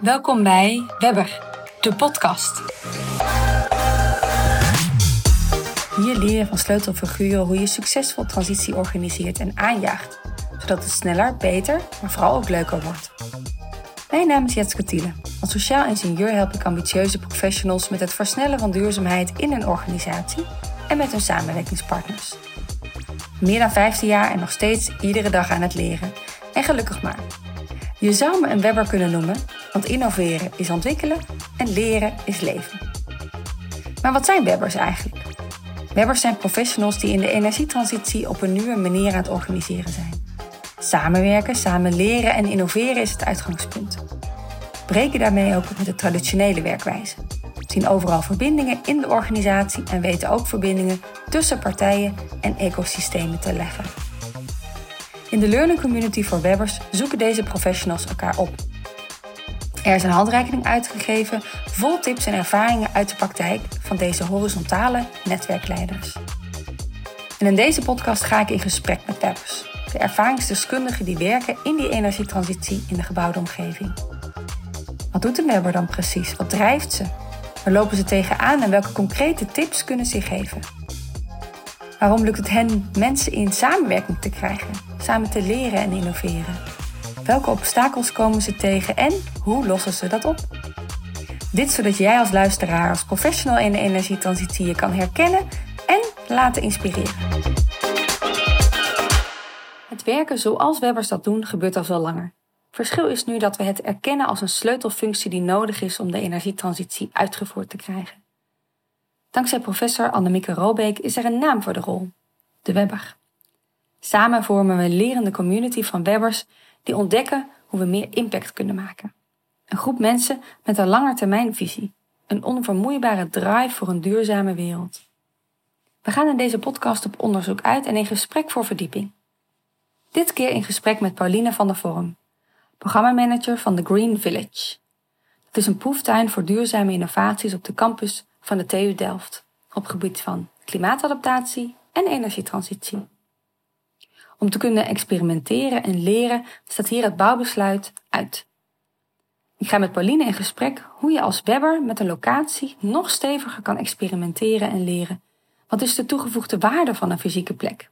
Welkom bij Webber, de podcast. Hier leer je van sleutelfiguren hoe je succesvol transitie organiseert en aanjaagt, zodat het sneller, beter, maar vooral ook leuker wordt. Mijn naam is Jetske Thiele. Als sociaal ingenieur help ik ambitieuze professionals met het versnellen van duurzaamheid in een organisatie en met hun samenwerkingspartners. Meer dan 15 jaar en nog steeds iedere dag aan het leren. En gelukkig maar. Je zou me een webber kunnen noemen, want innoveren is ontwikkelen en leren is leven. Maar wat zijn webbers eigenlijk? Webbers zijn professionals die in de energietransitie op een nieuwe manier aan het organiseren zijn. Samenwerken, samen leren en innoveren is het uitgangspunt. Breken daarmee ook met de traditionele werkwijze. Zien overal verbindingen in de organisatie en weten ook verbindingen tussen partijen en ecosystemen te leggen. In de Learning Community voor Webbers zoeken deze professionals elkaar op. Er is een handreiking uitgegeven vol tips en ervaringen uit de praktijk van deze horizontale netwerkleiders. En in deze podcast ga ik in gesprek met Webbers, de ervaringsdeskundigen die werken in die energietransitie in de gebouwde omgeving. Wat doet een Webber dan precies? Wat drijft ze? Waar lopen ze tegenaan en welke concrete tips kunnen ze geven? Waarom lukt het hen mensen in samenwerking te krijgen, samen te leren en innoveren? Welke obstakels komen ze tegen en hoe lossen ze dat op? Dit zodat jij als luisteraar, als professional in de energietransitie je kan herkennen en laten inspireren. Het werken zoals webbers dat doen gebeurt al veel langer. Verschil is nu dat we het erkennen als een sleutelfunctie die nodig is om de energietransitie uitgevoerd te krijgen. Dankzij professor Annemieke Robeek is er een naam voor de rol: de Webber. Samen vormen we een lerende community van webbers die ontdekken hoe we meer impact kunnen maken. Een groep mensen met een langetermijnvisie, een onvermoeibare drive voor een duurzame wereld. We gaan in deze podcast op onderzoek uit en in gesprek voor verdieping. Dit keer in gesprek met Pauline van der Vorm, programmamanager van The Green Village. Het is een proeftuin voor duurzame innovaties op de campus van de TU Delft op gebied van klimaatadaptatie en energietransitie. Om te kunnen experimenteren en leren staat hier het bouwbesluit uit. Ik ga met Pauline in gesprek hoe je als webber met een locatie nog steviger kan experimenteren en leren. Wat is de toegevoegde waarde van een fysieke plek?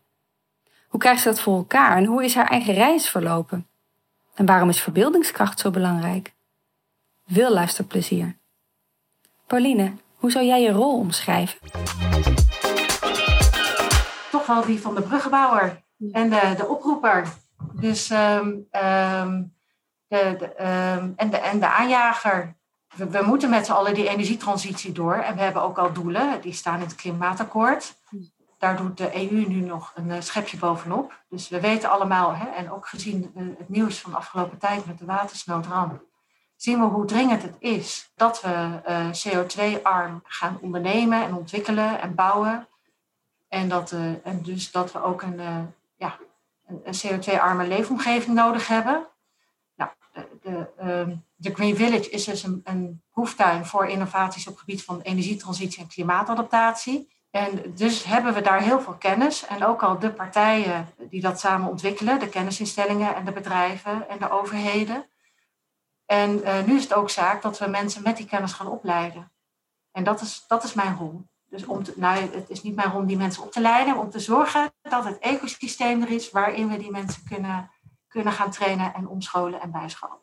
Hoe krijgt ze dat voor elkaar en hoe is haar eigen reis verlopen? En waarom is verbeeldingskracht zo belangrijk? Veel luisterplezier. Pauline, hoe zou jij je rol omschrijven? Toch wel die van de bruggenbouwer en de, de oproeper. Dus, um, de, de, um, en, de, en de aanjager. We, we moeten met z'n allen die energietransitie door. En we hebben ook al doelen, die staan in het klimaatakkoord. Daar doet de EU nu nog een uh, schepje bovenop. Dus we weten allemaal, hè, en ook gezien uh, het nieuws van de afgelopen tijd met de watersnoodramp, zien we hoe dringend het is dat we uh, CO2-arm gaan ondernemen en ontwikkelen en bouwen. En, dat, en dus dat we ook een een, CO2-arme leefomgeving nodig hebben. Nou, de, de, ehm, de, Green Village is dus een, een proeftuin voor innovaties op het gebied van energietransitie en klimaatadaptatie. En dus hebben we daar heel veel kennis. En ook al de partijen die dat samen ontwikkelen, de kennisinstellingen en de bedrijven en de overheden. En uh, nu is het ook zaak dat we mensen met die kennis gaan opleiden. En dat is, dat is mijn rol. Dus om te, nou, het is niet mijn rol om die mensen op te leiden, maar om te zorgen dat het ecosysteem er is waarin we die mensen kunnen, kunnen gaan trainen en omscholen en bijscholen.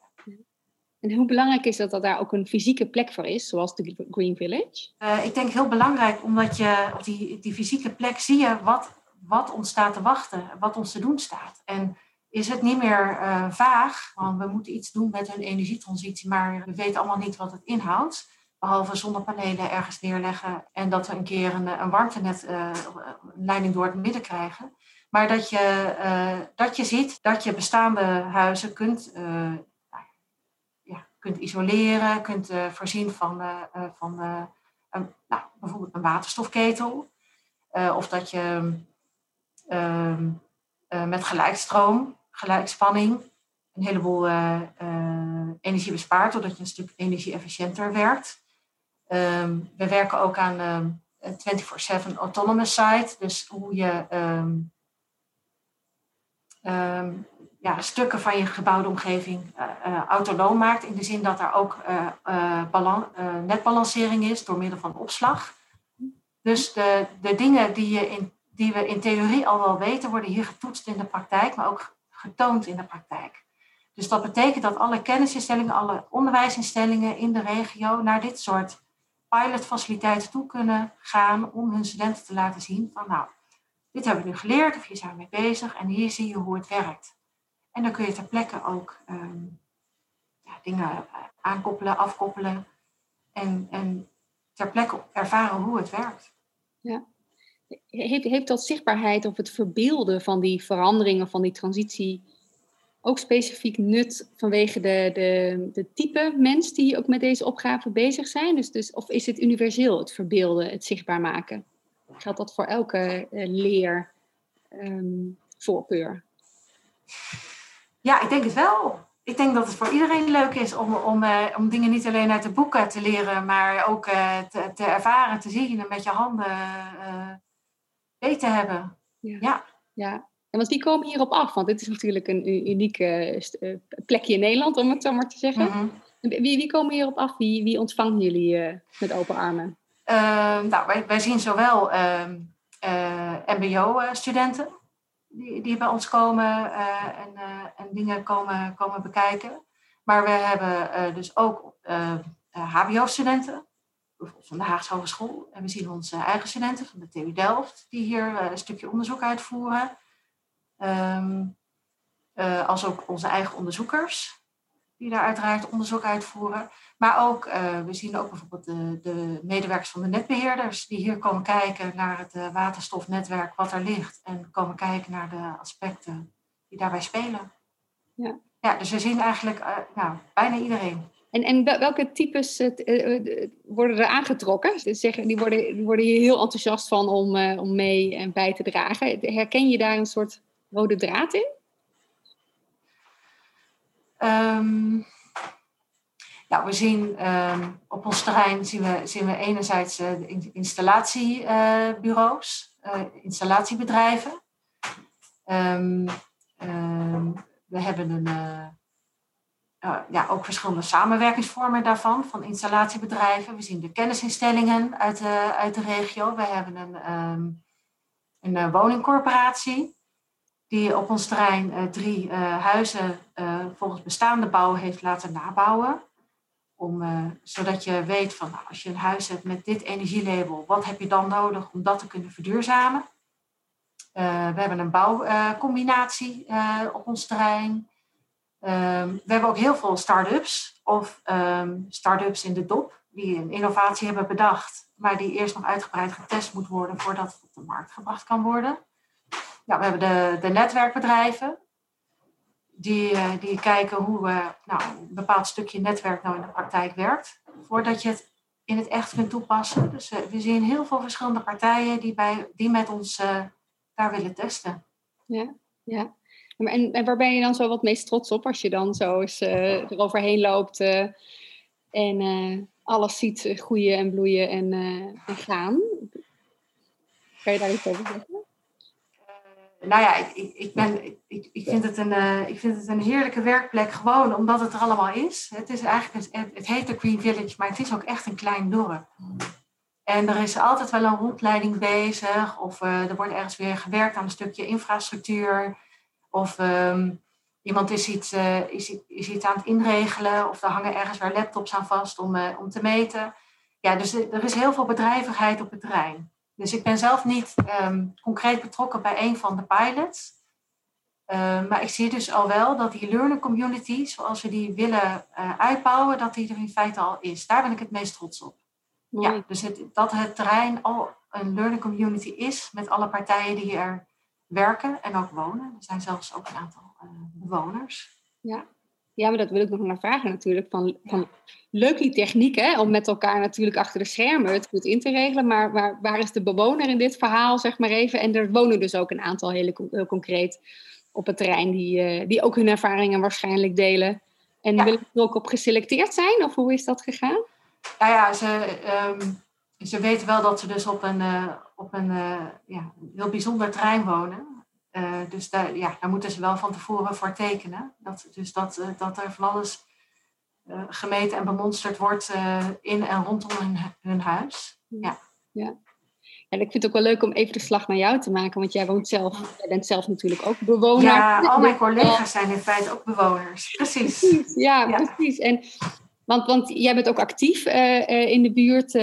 En hoe belangrijk is dat dat daar ook een fysieke plek voor is, zoals de Green Village? Uh, ik denk heel belangrijk, omdat je op die, die fysieke plek zie je wat, wat ons staat te wachten, wat ons te doen staat. En is het niet meer uh, vaag, want we moeten iets doen met hun energietransitie, maar we weten allemaal niet wat het inhoudt. Behalve zonnepanelen ergens neerleggen en dat we een keer een, een warmtenet, uh, leiding door het midden krijgen. Maar dat je, uh, dat je ziet dat je bestaande huizen kunt, uh, ja, kunt isoleren, kunt voorzien van, van een, nou, bijvoorbeeld een waterstofketel. of dat je ehm, met gelijkstroom, gelijkspanning, een heleboel energie bespaart, doordat je een stuk energie-efficiënter werkt. Um, we werken ook aan um, een 24-7 autonomous site. Dus hoe je um, ja, stukken van je gebouwde omgeving autonoom maakt. In de zin dat er ook netbalancering is door middel van opslag. Dus de, de dingen die, je in, die we in theorie al wel weten, worden hier getoetst in de praktijk, maar ook getoond in de praktijk. Dus dat betekent dat alle kennisinstellingen, alle onderwijsinstellingen in de regio naar dit soort pilotfaciliteiten toe kunnen gaan om hun studenten te laten zien van nou, dit hebben we nu geleerd of hier zijn we mee bezig en hier zie je hoe het werkt. En dan kun je ter plekke ook ehm, ja, dingen aankoppelen, afkoppelen en, en ter plekke ervaren hoe het werkt. Ja. Heeft, heeft dat zichtbaarheid of het verbeelden van die veranderingen, van die transitie, ook specifiek nut vanwege de, de, de type mens die ook met deze opgave bezig zijn? Dus, dus, of is het universeel, het verbeelden, het zichtbaar maken? Geldt dat voor elke uh, leervoorkeur? ja, ik denk het wel. Ik denk dat het voor iedereen leuk is om, om, uh, om dingen niet alleen uit de boeken te leren, maar ook uh, te, te, ervaren, te zien en met je handen uh, te hebben. Ja. ja. ja. En want wie komen hierop af? Want dit is natuurlijk een uniek plekje in Nederland, om het zo maar te zeggen. Mm -hmm. wie, wie komen hierop af? Wie, wie ontvangen jullie met open armen? Ehm, nou, wij, wij zien zowel ehm, MBO-studenten die, die bij ons komen uh, en, uh, en, dingen komen, komen bekijken. Maar we hebben uh, dus ook HBO-studenten van de Haagse Hogeschool. En we zien onze eigen studenten van de TU Delft, die hier een stukje onderzoek uitvoeren. Um, als ook onze eigen onderzoekers, die daar uiteraard onderzoek uitvoeren. Maar ook, uh, we zien ook bijvoorbeeld de, de, medewerkers van de netbeheerders die hier komen kijken naar het uh, waterstofnetwerk wat er ligt en komen kijken naar de aspecten die daarbij spelen. Ja, ja dus we zien eigenlijk uh, nou, bijna iedereen. En, en welke types worden er aangetrokken? Zeggen, die, worden, die worden hier heel enthousiast van om, om mee en bij te dragen. Herken je daar een soort rode draad in? Um, we zien um, op ons terrein zien we, zien we enerzijds uh, installatiebureaus, uh, installatiebedrijven. Um, we hebben een, ja, ook verschillende samenwerkingsvormen daarvan, van installatiebedrijven. We zien de kennisinstellingen uit de, uit de regio. We hebben een, een woningcorporatie die op ons terrein drie huizen volgens bestaande bouw heeft laten nabouwen. Om, zodat je weet van nou, als je een huis hebt met dit energielabel, wat heb je dan nodig om dat te kunnen verduurzamen? We hebben een bouwcombinatie op ons terrein. Ehm, we hebben ook heel veel start-ups of um, start-ups in de dop die een innovatie hebben bedacht, maar die eerst nog uitgebreid getest moet worden voordat het op de markt gebracht kan worden. We hebben de, de netwerkbedrijven, die, uh, die kijken hoe uh, nou, een bepaald stukje netwerk nou in de praktijk werkt, voordat je het in het echt kunt toepassen. Dus uh, we zien heel veel verschillende partijen die, bij, die met ons daar willen testen. Ja, ja. En, en waar ben je dan zo wat meest trots op als je dan zo eens eroverheen loopt en alles ziet groeien en bloeien en, en gaan? Kan je daar iets over zeggen? Nou ja, ik, ik, ben, ik, ik, vind het een, uh, ik vind het een heerlijke werkplek gewoon omdat het er allemaal is. Het, is eigenlijk, het, het heet de Green Village, maar het is ook echt een klein dorp. En er is altijd wel een rondleiding bezig of uh, er wordt ergens weer gewerkt aan een stukje infrastructuur. Of um, iemand is iets, uh, is, is iets aan het inregelen of er hangen ergens weer laptops aan vast om, om te meten. Ja, dus er is heel veel bedrijvigheid op het terrein. Dus ik ben zelf niet um, concreet betrokken bij een van de pilots. Uh, maar ik zie dus al wel dat die learning community, zoals we die willen uh, uitbouwen, dat die er in feite al is. Daar ben ik het meest trots op. Ja, dus het, dat het terrein al een learning community is met alle partijen die er werken en ook wonen. Er zijn zelfs ook een aantal uh, bewoners. Ja, ja, maar dat wil ik nog naar vragen natuurlijk. Van, van leuk die techniek, hè, om met elkaar natuurlijk achter de schermen het goed in te regelen. Maar waar, waar is de bewoner in dit verhaal, zeg maar even? En er wonen dus ook een aantal hele heel concreet op het terrein die, uh, die ook hun ervaringen waarschijnlijk delen. En ja. willen er ook op geselecteerd zijn? Of hoe is dat gegaan? Nou ja, ze, um, ze weten wel dat ze dus op een, uh, op een uh, ja, heel bijzonder terrein wonen. Dus daar, ja, daar moeten ze wel van tevoren voor tekenen. Dat, dus dat, dat er van alles gemeten en bemonsterd wordt in en rondom hun, hun huis. Ja. ja. En ik vind het ook wel leuk om even de slag naar jou te maken, want jij woont zelf, jij bent zelf natuurlijk ook bewoner. Ja, al mijn collega's zijn in feite ook bewoners. Precies. precies ja, precies. En, want, want jij bent ook actief in de buurt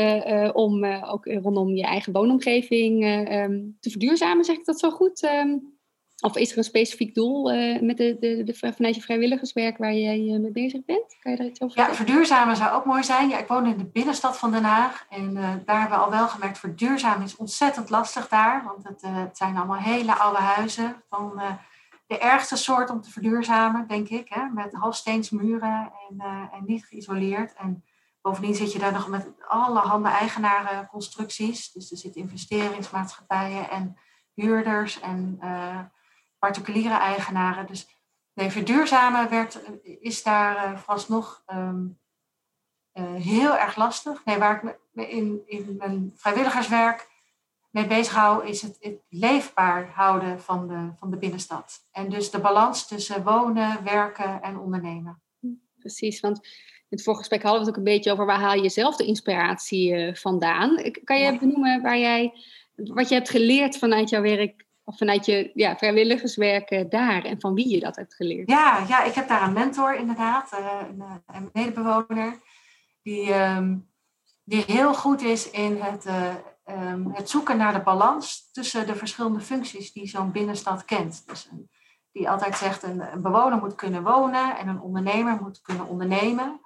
om ook rondom je eigen woonomgeving um, te verduurzamen, zeg ik dat zo goed? Um, of is er een specifiek doel uh, met de, de, de, vanuit je vrijwilligerswerk waar jij uh, mee bezig bent? Kan je daar iets over? Ja, verduurzamen zou ook mooi zijn. Ja, ik woon in de binnenstad van Den Haag. En uh, daar hebben we al wel gemerkt, verduurzamen is ontzettend lastig daar. Want het, het zijn allemaal hele oude huizen. Van de ergste soort om te verduurzamen, denk ik. Hè? Met halfsteensmuren en, en niet geïsoleerd. En bovendien zit je daar nog met allerhande eigenarenconstructies. Dus er zitten investeringsmaatschappijen en huurders en particuliere eigenaren. Dus nee, verduurzamen werd, is daar uh, vooralsnog um, heel erg lastig. Nee, waar ik me in, in mijn vrijwilligerswerk mee bezig hou, is het, het, leefbaar houden van de, van de binnenstad. En dus de balans tussen wonen, werken en ondernemen. Precies, want in het vorige gesprek hadden we het ook een beetje over waar haal je zelf de inspiratie vandaan. Kan je benoemen waar jij, wat je hebt geleerd vanuit jouw werk of vanuit je ja, vrijwilligerswerk daar en van wie je dat hebt geleerd? Ja, ja ik heb daar een mentor inderdaad, uh, een, een, medebewoner, die, um, die heel goed is in het, uh, um, het zoeken naar de balans tussen de verschillende functies die zo'n binnenstad kent. Dus een, die altijd zegt, een bewoner moet kunnen wonen en een ondernemer moet kunnen ondernemen.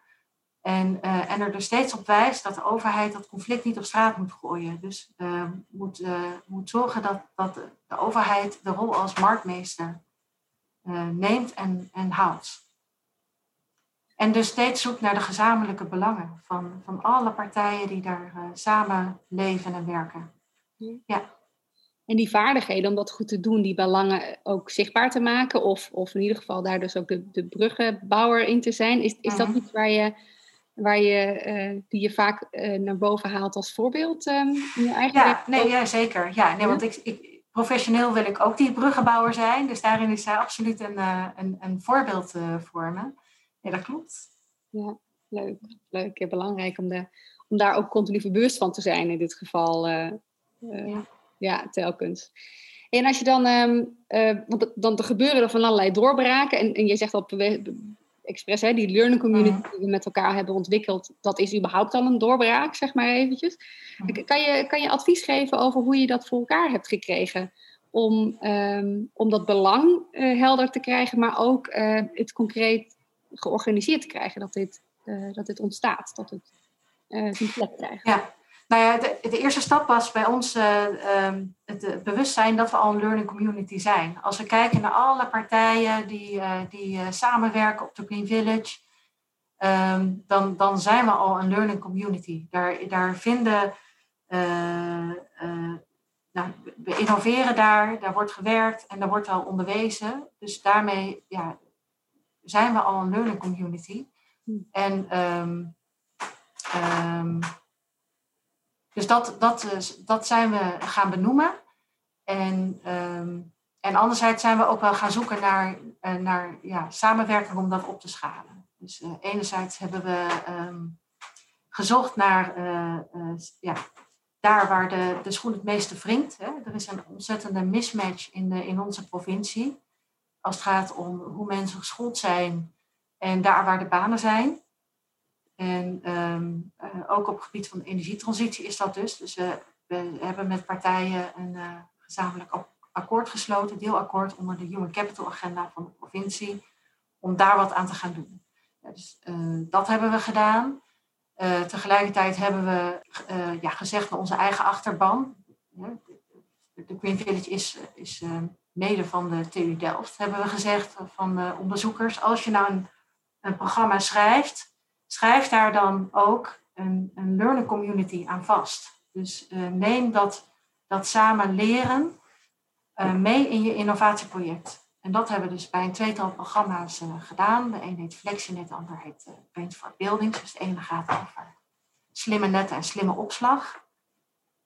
En, uh, en er dus steeds op wijst dat de overheid dat conflict niet op straat moet gooien. Dus uh, moet, uh, moet zorgen dat, dat de overheid de rol als marktmeester neemt en, en houdt. En dus steeds zoekt naar de gezamenlijke belangen van, van alle partijen die daar samen leven en werken. Ja. En die vaardigheden om dat goed te doen, die belangen ook zichtbaar te maken, of, of in ieder geval daar dus ook de, de bruggenbouwer in te zijn, is, is dat mhm. iets waar je waar je, uh, die je vaak uh, naar boven haalt als voorbeeld um, in je eigen ja, nee, ja, zeker. Ja, nee, want ik, ik, professioneel wil ik ook die bruggenbouwer zijn. Dus daarin is zij absoluut een, uh, een, een voorbeeld voor me. Ja, dat klopt. Ja, leuk. Leuk. Ja, belangrijk om, de, om daar ook continu bewust van te zijn in dit geval. Ja. ja. telkens. En als je dan, um, want dan er gebeuren er van allerlei doorbraken. En, en je zegt al expres, hè, die learning community die we met elkaar hebben ontwikkeld, dat is überhaupt al een doorbraak, zeg maar eventjes. Kan je, kan je advies geven over hoe je dat voor elkaar hebt gekregen? Om, um, om dat belang uh, helder te krijgen, maar ook uh, het concreet georganiseerd te krijgen, dat dit, uh, dat dit ontstaat, dat het zijn plek krijgt. Ja. Nou ja, de, de, eerste stap was bij ons uh, um, het bewustzijn dat we al een learning community zijn. Als we kijken naar alle partijen die, uh, die uh, samenwerken op de Green Village, um, dan, dan zijn we al een learning community. Daar, daar vinden, nou, we innoveren daar, daar wordt gewerkt en daar wordt al onderwezen. Dus daarmee ja, zijn we al een learning community. Hmm. En um, dus dat, dat, dat zijn we gaan benoemen. En, um, en anderzijds zijn we ook wel gaan zoeken naar, uh, naar ja, samenwerking om dat op te schalen. Dus uh, enerzijds hebben we um, gezocht naar ja, daar waar de, de schoen het meeste wringt. Hè. Er is een ontzettende mismatch in, de, in onze provincie. Als het gaat om hoe mensen geschoold zijn en daar waar de banen zijn. En um, uh, ook op het gebied van de energietransitie is dat dus. Dus we, hebben met partijen een uh, gezamenlijk akkoord gesloten, deelakkoord onder de Human Capital Agenda van de provincie, om daar wat aan te gaan doen. Ja, dus uh, dat hebben we gedaan. tegelijkertijd hebben we ja, gezegd naar onze eigen achterban. de Green Village is, mede van de TU Delft, hebben we gezegd van de onderzoekers. Als je nou een, een programma schrijft, schrijf daar dan ook een, een learning community aan vast. Dus uh, neem dat, dat samen leren uh, mee in je innovatieproject. En dat hebben we dus bij een tweetal programma's uh, gedaan. De een heet FlexiNet, de ander heet Paint for Buildings. Dus de ene gaat over slimme netten en slimme opslag.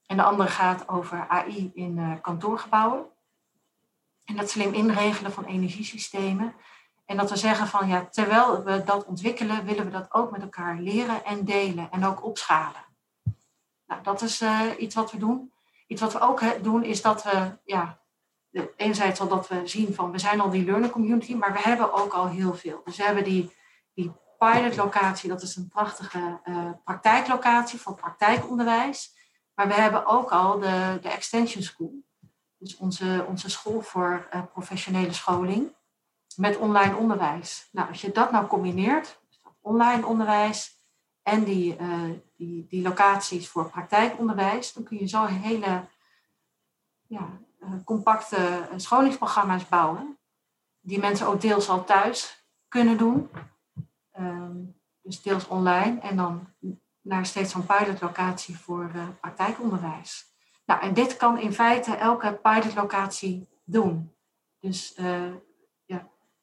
En de andere gaat over AI in kantoorgebouwen. En dat slim inregelen van energiesystemen. En dat we zeggen van ja, terwijl we dat ontwikkelen, willen we dat ook met elkaar leren en delen en ook opschalen. Nou, dat is uh, iets wat we doen. Iets wat we ook doen is dat we, ja, enerzijds al dat we zien van we zijn al die learning community, maar we hebben ook al heel veel. Dus we hebben die, die pilotlocatie, dat is een prachtige uh, praktijklocatie voor praktijkonderwijs. Maar we hebben ook al de, de Extension School. Dus onze, onze school voor uh, professionele scholing met online onderwijs. Nou, als je dat nou combineert, dus online onderwijs en die, uh, die, die locaties voor praktijkonderwijs, dan kun je zo hele ja, uh, compacte scholingsprogramma's bouwen, die mensen ook deels al thuis kunnen doen. Um, dus deels online en dan naar steeds zo'n pilotlocatie voor praktijkonderwijs. Nou, en dit kan in feite elke pilotlocatie doen. Dus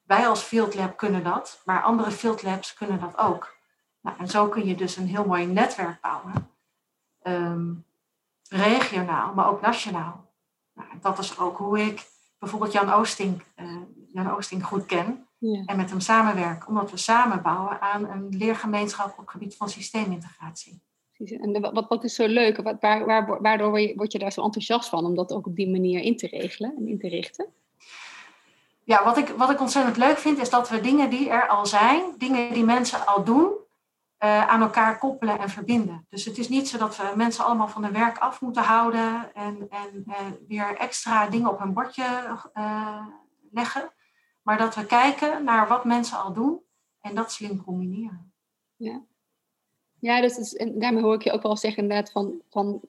wij als Field Lab kunnen dat, maar andere Field Labs kunnen dat ook. Nou, en zo kun je dus een heel mooi netwerk bouwen. Um, regionaal, maar ook nationaal. Nou, dat is ook hoe ik bijvoorbeeld Jan Oosting, uh, Jan Oosting goed ken. Ja. En met hem samenwerken, omdat we samen bouwen aan een leergemeenschap op het gebied van systeemintegratie. En wat, wat is zo leuk? Wat, waar, waar, waardoor word je daar zo enthousiast van om dat ook op die manier in te regelen en in te richten? Ja, wat ik, wat ik ontzettend leuk vind, is dat we dingen die er al zijn, dingen die mensen al doen, uh, aan elkaar koppelen en verbinden. Dus het is niet zo dat we mensen allemaal van hun werk af moeten houden en, en uh, weer extra dingen op hun bordje uh, leggen. Maar dat we kijken naar wat mensen al doen en dat slim combineren. Ja, ja dus is, en daarmee hoor ik je ook wel zeggen inderdaad van, van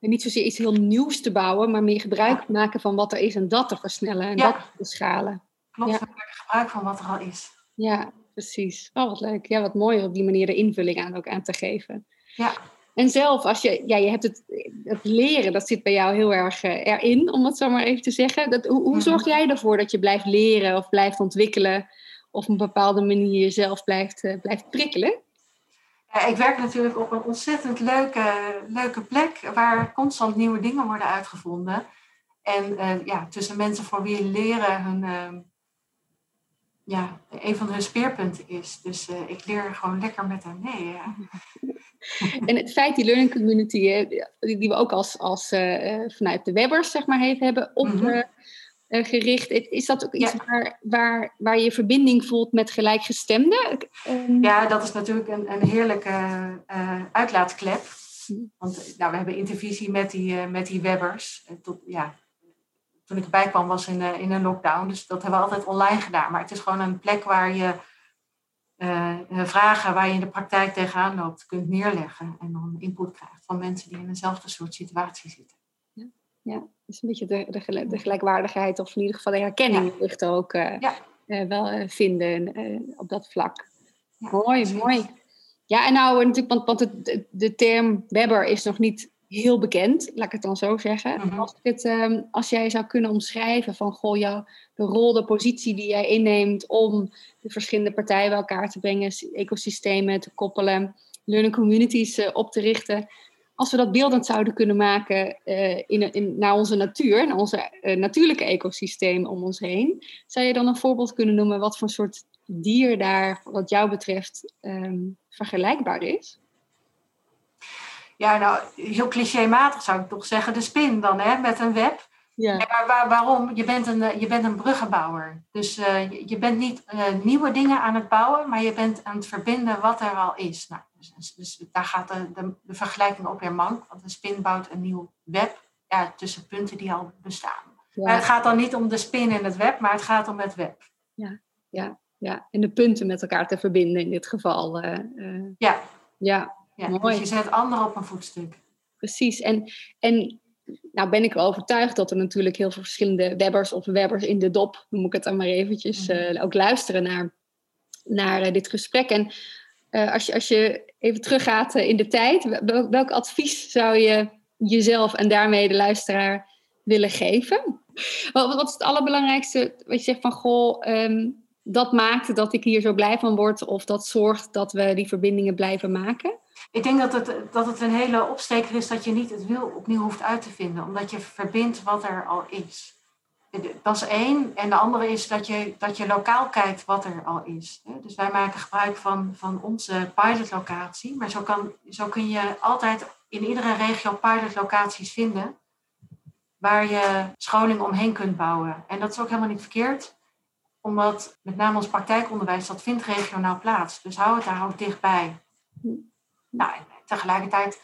niet zozeer iets heel nieuws te bouwen, maar meer gebruik ja. maken van wat er is en dat te versnellen en ja. dat te schalen. Klopt, ja. gebruik van wat er al is. Ja, precies. Oh, wat leuk. Ja, wat mooi op die manier de invulling aan ook aan te geven. Ja. En zelf, als je, ja, je hebt het, het leren, dat zit bij jou heel erg uh, erin, om het zo maar even te zeggen. Dat, hoe, hoe zorg jij ervoor dat je blijft leren of blijft ontwikkelen, of op een bepaalde manier jezelf blijft, uh, blijft prikkelen? Ik werk natuurlijk op een ontzettend leuke, leuke plek waar constant nieuwe dingen worden uitgevonden. En uh, ja, tussen mensen voor wie leren hun, ja, een van hun speerpunten is. Dus ik leer gewoon lekker met haar mee. Ja. En het feit die learning community, die we ook als, als uh, vanuit de webbers zeg maar hebben mm -hmm. Is dat ook iets ja. waar, waar, waar je verbinding voelt met gelijkgestemden? Um... Ja, dat is natuurlijk een, een heerlijke uh, uitlaatklep. Want nou, we hebben intervisie met die, uh, met die webbers. Tot, ja, toen ik erbij kwam was in, in een lockdown, dus dat hebben we altijd online gedaan. Maar het is gewoon een plek waar je vragen waar je in de praktijk tegenaan loopt kunt neerleggen en dan input krijgt van mensen die in eenzelfde soort situatie zitten. Ja, ja. dus een beetje de, de, de gelijkwaardigheid of in ieder geval de herkenning ja. ligt ook uh, ja. uh, wel vinden op dat vlak. Ja, mooi, precies. mooi. Ja, en nou natuurlijk, want, want de, de term Webber is nog niet heel bekend, laat ik het dan zo zeggen. Mm -hmm. als, het, um, als jij zou kunnen omschrijven van goh, jou, de rol, de positie die jij inneemt om de verschillende partijen bij elkaar te brengen, ecosystemen te koppelen, learning communities op te richten. Als we dat beeldend zouden kunnen maken uh, in, in, naar onze natuur, naar onze uh, natuurlijke ecosysteem om ons heen, zou je dan een voorbeeld kunnen noemen wat voor soort dier daar, wat jou betreft, um, vergelijkbaar is? Ja, nou, heel clichématig zou ik toch zeggen, de spin dan, hè, met een web. Ja. Waar, waarom? Je bent een, je bent een bruggenbouwer. Dus uh, je, je, bent niet nieuwe dingen aan het bouwen, maar je bent aan het verbinden wat er al is. Nou, dus, dus daar gaat de, de, de, vergelijking op weer mank, want een spin bouwt een nieuw web ja, tussen punten die al bestaan. Ja. Maar het gaat dan niet om de spin in het web, maar het gaat om het web. Ja, ja, ja. en de punten met elkaar te verbinden in dit geval. Uh, ja. Ja, ja, Mooi. Dus je zet anderen op een voetstuk. Precies. En, en nou ben ik wel overtuigd dat er natuurlijk heel veel verschillende webbers of webbers in de dop, noem ik het dan maar eventjes, mm -hmm. uh, ook luisteren naar, naar uh, dit gesprek. En uh, als, je, als je even teruggaat in de tijd, welk, advies zou je jezelf en daarmee de luisteraar willen geven? Wat, wat is het allerbelangrijkste wat je zegt van, goh, um, dat maakt dat ik hier zo blij van word of dat zorgt dat we die verbindingen blijven maken? Ik denk dat het, dat het een hele opsteker is dat je niet het wiel opnieuw hoeft uit te vinden, omdat je verbindt wat er al is. Dat is één. En de andere is dat je, dat je lokaal kijkt wat er al is. Dus wij maken gebruik van, van onze pilotlocatie. Maar zo, kan, zo kun je altijd in iedere regio pilotlocaties vinden. Waar je scholing omheen kunt bouwen. En dat is ook helemaal niet verkeerd. Omdat met name ons praktijkonderwijs, dat vindt regionaal plaats. Dus hou het daar ook dichtbij. Nou, tegelijkertijd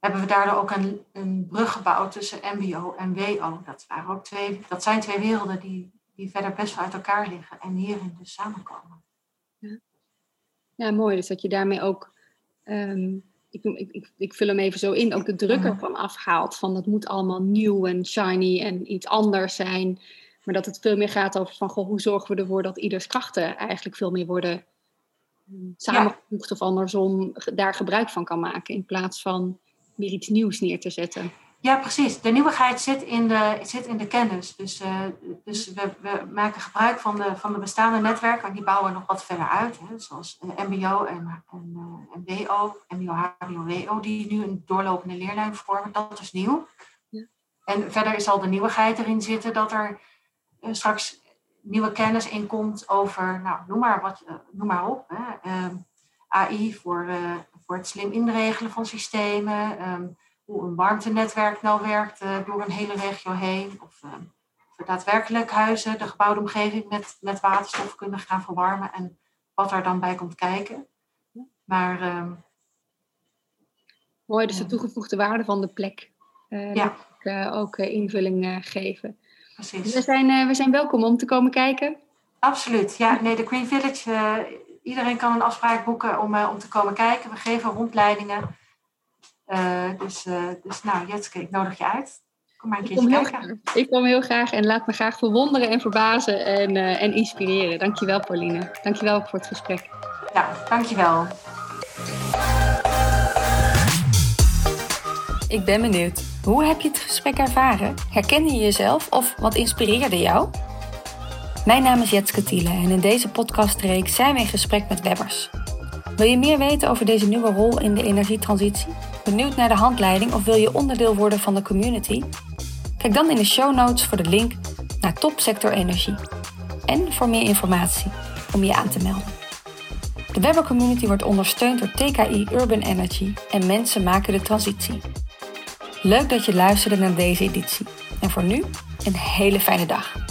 hebben we daardoor ook een, een brug gebouwd tussen MBO en WO. Dat, waren ook twee, dat zijn twee werelden die, die verder best wel uit elkaar liggen en hierin dus samenkomen. Ja, ja mooi. Dus dat je daarmee ook, um, ik, ik, ik, ik, vul hem even zo in, ook de druk ervan afhaalt. Van dat moet allemaal nieuw en shiny en iets anders zijn. Maar dat het veel meer gaat over van, goh, hoe zorgen we ervoor dat ieders krachten eigenlijk veel meer worden ehm, samengevoegd of andersom daar gebruik van kan maken. In plaats van weer iets nieuws neer te zetten. Ja, precies. De nieuwigheid zit in de, zit in de kennis. Dus, uh, dus we, we, maken gebruik van de, van de bestaande netwerken. Die bouwen nog wat verder uit. Hè, zoals MBO en, en, uh, en WO, MBO, HBO, WO, die nu een doorlopende leerlijn vormen. Dat is nieuw. Ja. En verder is al de nieuwigheid erin zitten dat er uh, straks nieuwe kennis in komt over, nou, noem maar, wat, noem maar op. Hè, ehm, AI voor, voor het slim inregelen van systemen, ehm, hoe een warmtenetwerk nou werkt uh, door een hele regio heen, of, uh, of daadwerkelijk huizen, de gebouwde omgeving met, met waterstof kunnen gaan verwarmen en wat er dan bij komt kijken. Maar, uh, Mooi, dus de toegevoegde waarde van de plek. Uh, ja. ook invulling geven. Precies. we, zijn, we zijn welkom om te komen kijken. Absoluut, ja. Nee, de Green Village iedereen kan een afspraak boeken om, uh, om te komen kijken. We geven rondleidingen. Uh, dus, uh, dus nou, Jetske, ik nodig je uit. Kom maar een keertje kijken. Ik kom heel graag en laat me graag verwonderen en verbazen en, en inspireren. Dankjewel, Pauline. Dankjewel voor het gesprek. Ja, dankjewel. Ik ben benieuwd. Hoe heb je het gesprek ervaren? Herkende je jezelf of wat inspireerde jou? Mijn naam is Jetske Thiele en in deze podcastreeks zijn we in gesprek met webbers. Wil je meer weten over deze nieuwe rol in de energietransitie? Benieuwd naar de handleiding of wil je onderdeel worden van de community? Kijk dan in de show notes voor de link naar Topsector Energie. En voor meer informatie om je aan te melden. De Webber Community wordt ondersteund door TKI Urban Energy en mensen maken de transitie. Leuk dat je luisterde naar deze editie. En voor nu, een hele fijne dag.